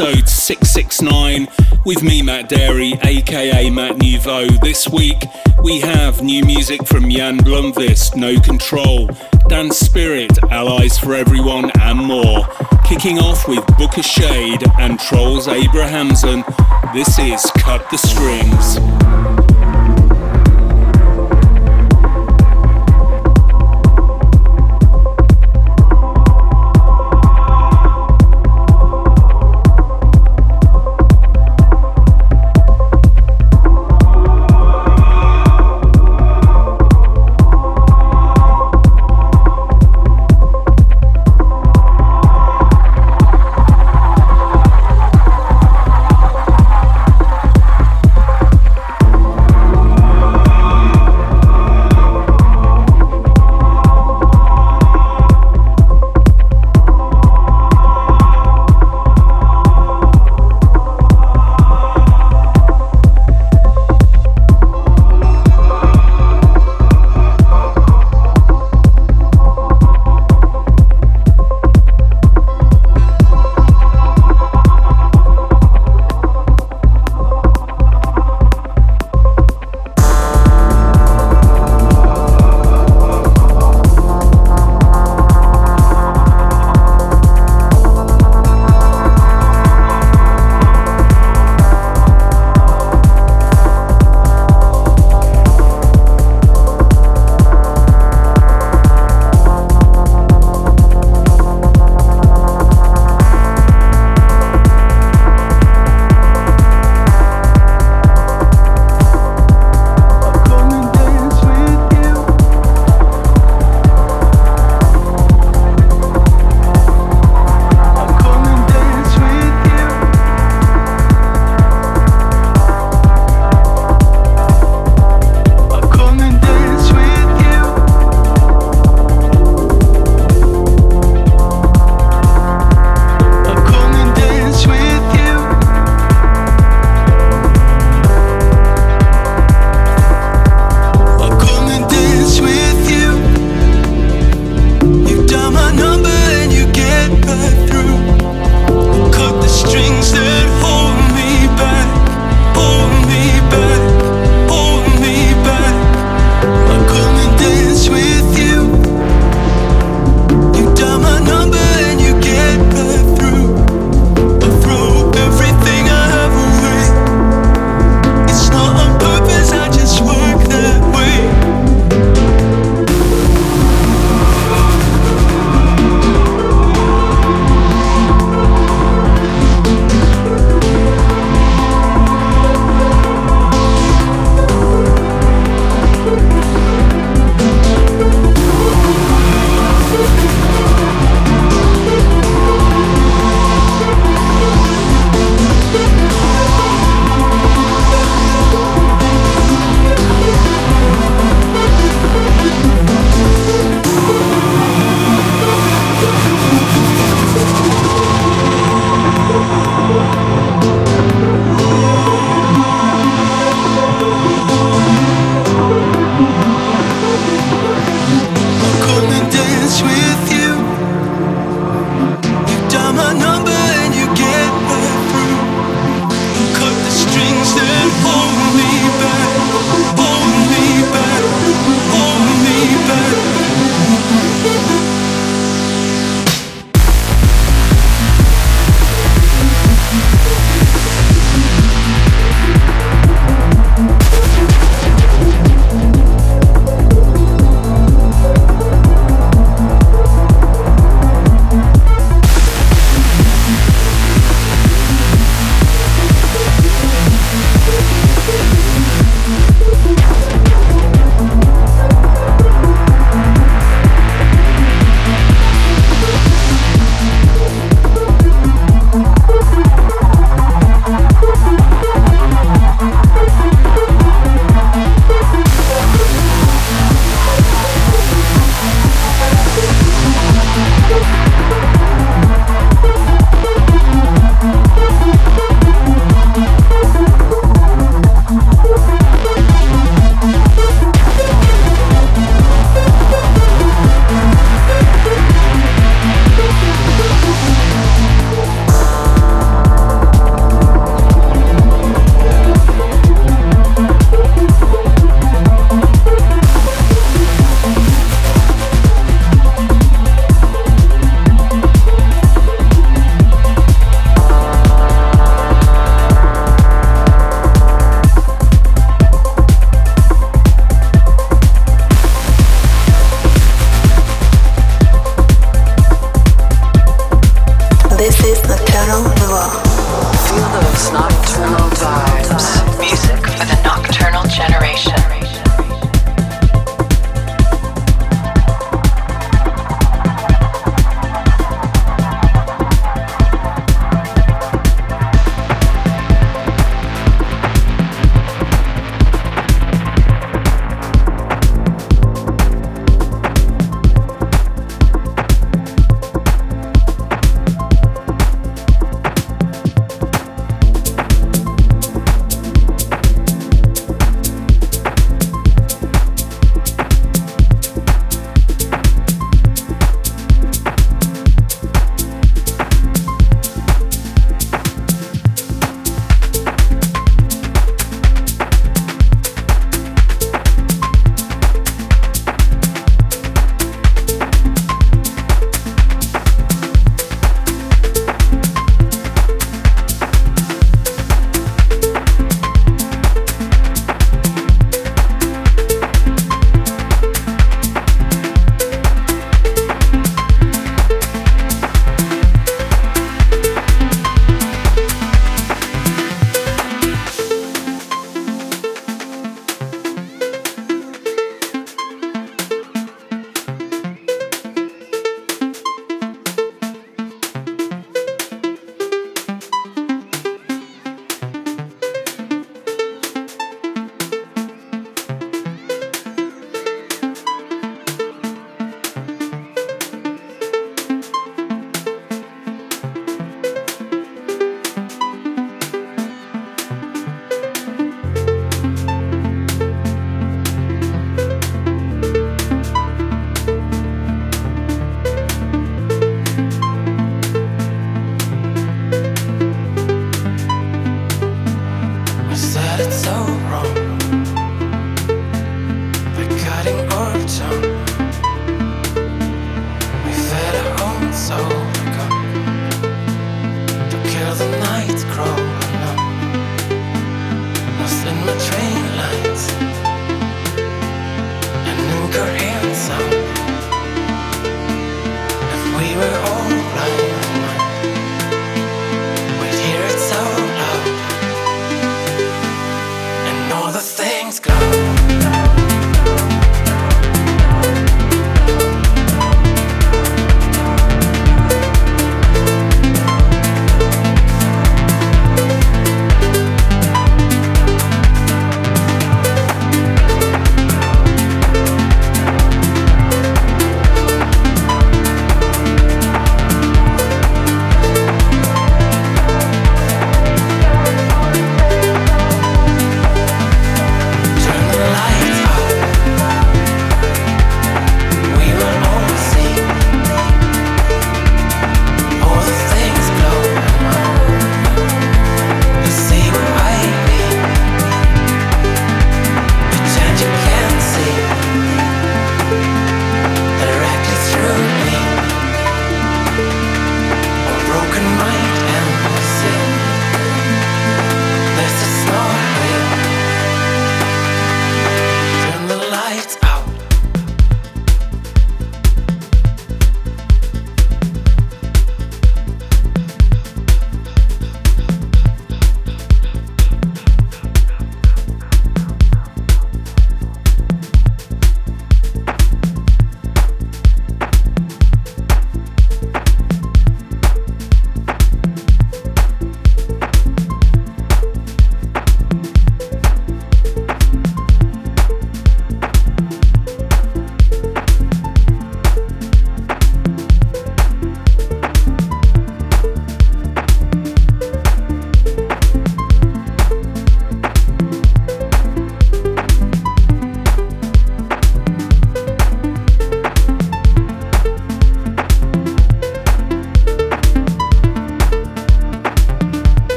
episode 669 with me, Matt Darey, aka Matt Nouveau. This week we have new music from Jan Blomqvist, No Control, Dan Spirit, Allies for Everyone, and more. Kicking off with Booka Shade and Troels Abrahamsen. This is Cut the Strings.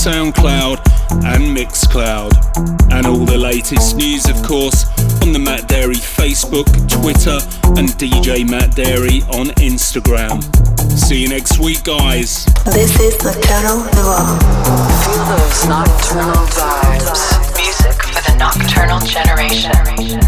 SoundCloud and Mixcloud. And all the latest news, of course, on the Matt Darey Facebook, Twitter, and DJ Matt Darey on Instagram. See you next week, guys. This is Nocturnal Nouveau. Feel those nocturnal vibes. Music for the nocturnal generation.